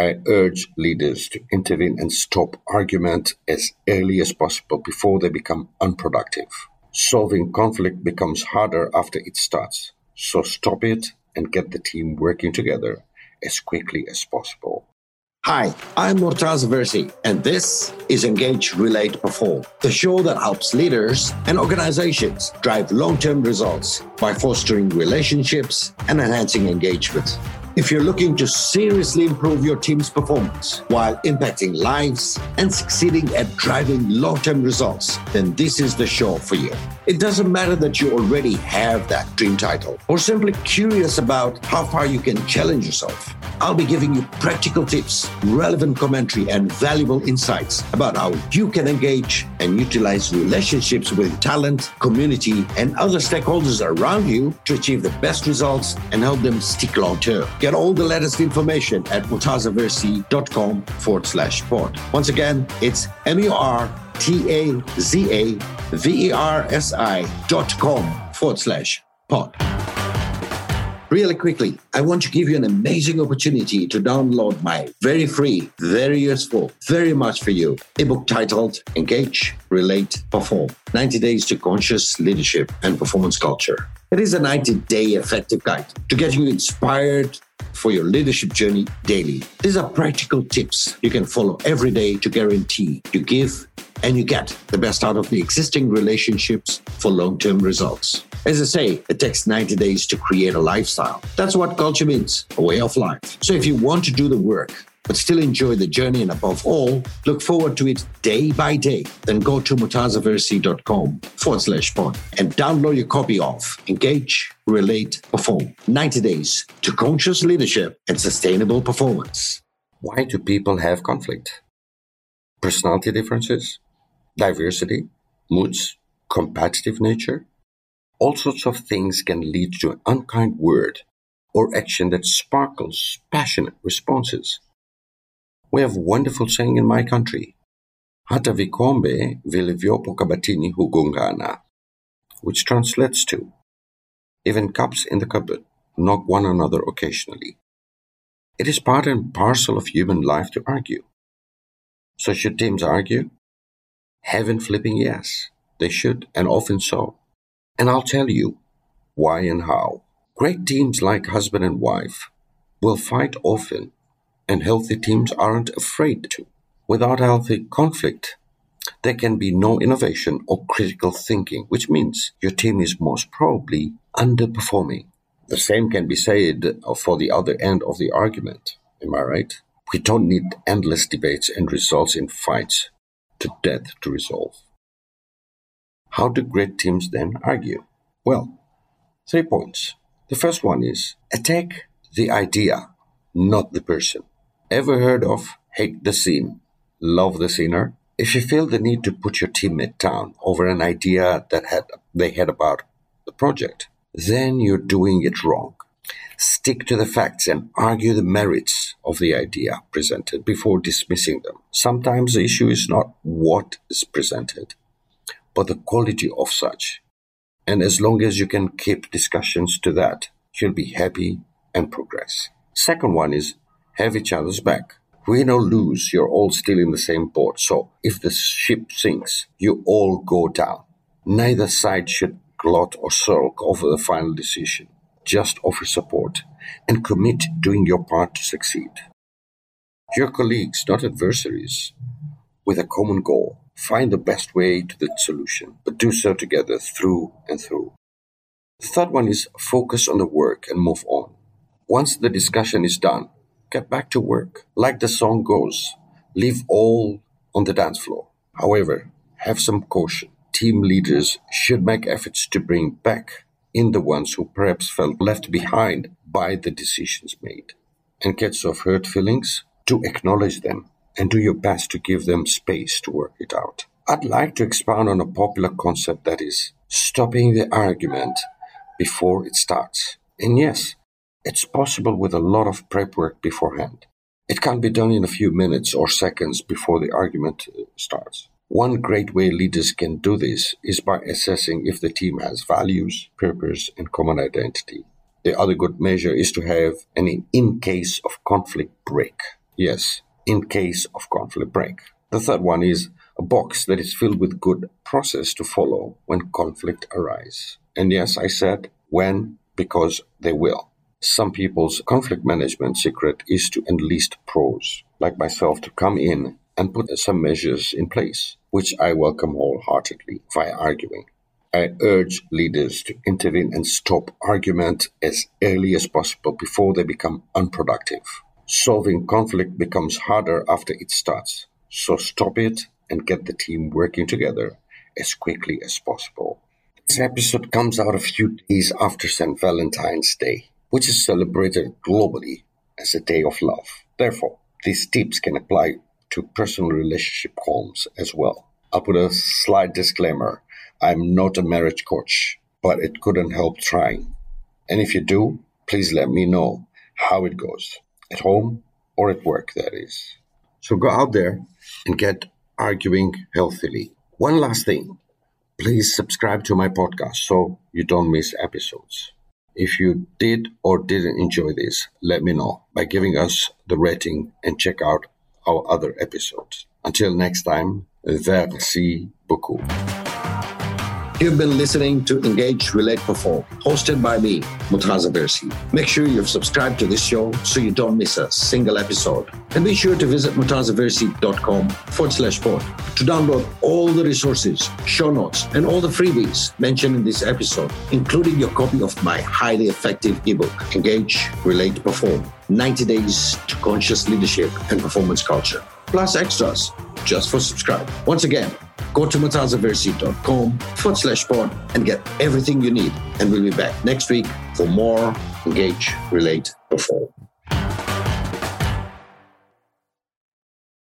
I urge leaders to intervene and stop argument as early as possible before they become unproductive. Solving conflict becomes harder after it starts. So stop it and get the team working together as quickly as possible. Hi, I'm Murtaza Versi, and this is Engage, Relate, Perform, the show that helps leaders and organizations drive long term results by fostering relationships and enhancing engagement. If you're looking to seriously improve your team's performance while impacting lives and succeeding at driving long term results, then this is the show for you. It doesn't matter that you already have that dream title or simply curious about how far you can challenge yourself. I'll be giving you practical tips, relevant commentary, and valuable insights about how you can engage and utilize relationships with talent, community, and other stakeholders around you to achieve the best results and help them stick long term. Get all the latest information at murtazaversi.com forward slash pod. Once again, it's M U R T A Z A V E R S I dot com forward slash pod. Really quickly, I want to give you an amazing opportunity to download my very free, very useful, very much for you ebook titled Engage, Relate, Perform 90 Days to Conscious Leadership and Performance Culture. It is a 90 day effective guide to get you inspired for your leadership journey daily. These are practical tips you can follow every day to guarantee you give and you get the best out of the existing relationships for long term results. As I say, it takes 90 days to create a lifestyle. That's what culture means a way of life. So if you want to do the work, but still enjoy the journey and above all, look forward to it day by day, then go to murtazaversi.com forward slash pod and download your copy of Engage, Relate, Perform 90 Days to Conscious Leadership and Sustainable Performance. Why do people have conflict? Personality differences? Diversity, moods, competitive nature. All sorts of things can lead to an unkind word or action that sparkles passionate responses. We have wonderful saying in my country, Hata vikombe vilivyopo kabatini hugongana, which translates to, even cups in the cupboard knock one another occasionally. It is part and parcel of human life to argue. So should teams argue? Heaven flipping yes, they should, and often so. And I'll tell you why and how. Great teams like husband and wife will fight often, and healthy teams aren't afraid to. Without healthy conflict, there can be no innovation or critical thinking, which means your team is most probably underperforming. The same can be said for the other end of the argument. Am I right? We don't need endless debates and results in fights to death to resolve. How do great teams then argue? Well, three points. The first one is attack the idea, not the person. Ever heard of hate the scene, love the sinner? If you feel the need to put your teammate down over an idea that had, they had about the project, then you're doing it wrong. Stick to the facts and argue the merits of the idea presented before dismissing them. Sometimes the issue is not what is presented, but the quality of such. And as long as you can keep discussions to that, you'll be happy and progress. Second one is have each other's back. Win or lose, you're all still in the same boat. So if the ship sinks, you all go down. Neither side should gloat or sulk over the final decision. Just offer support and commit doing your part to succeed. Your colleagues, not adversaries, with a common goal. Find the best way to the solution, but do so together through and through. The third one is focus on the work and move on. Once the discussion is done, get back to work. Like the song goes, leave all on the dance floor. However, have some caution. Team leaders should make efforts to bring back in the ones who perhaps felt left behind by the decisions made. And case of hurt feelings, to acknowledge them and do your best to give them space to work it out. I'd like to expound on a popular concept that is stopping the argument before it starts. And yes, it's possible with a lot of prep work beforehand. It can be done in a few minutes or seconds before the argument uh, starts. One great way leaders can do this is by assessing if the team has values, purpose, and common identity. The other good measure is to have an in case of conflict break. Yes, in case of conflict break. The third one is a box that is filled with good process to follow when conflict arise. And yes, I said when because they will. Some people's conflict management secret is to enlist pros like myself to come in and put some measures in place, which I welcome wholeheartedly via arguing. I urge leaders to intervene and stop argument as early as possible before they become unproductive. Solving conflict becomes harder after it starts, so stop it and get the team working together as quickly as possible. This episode comes out a few days after St. Valentine's Day, which is celebrated globally as a day of love. Therefore, these tips can apply to personal relationship calms as well. I'll put a slight disclaimer I'm not a marriage coach, but it couldn't help trying. And if you do, please let me know how it goes at home or at work, that is. So go out there and get arguing healthily. One last thing please subscribe to my podcast so you don't miss episodes. If you did or didn't enjoy this, let me know by giving us the rating and check out our other episodes. Until next time, merci beaucoup. You've been listening to Engage, Relate, Perform, hosted by me, Murtaza Versi. Make sure you've subscribed to this show so you don't miss a single episode. And be sure to visit murtazaversi.com forward slash pod to download all the resources, show notes, and all the freebies mentioned in this episode, including your copy of my highly effective ebook, Engage, Relate, Perform 90 Days to Conscious Leadership and Performance Culture, plus extras just for subscribe. Once again, go to murtazaversi.com forward slash pod and get everything you need. And we'll be back next week for more Engage, Relate, Perform.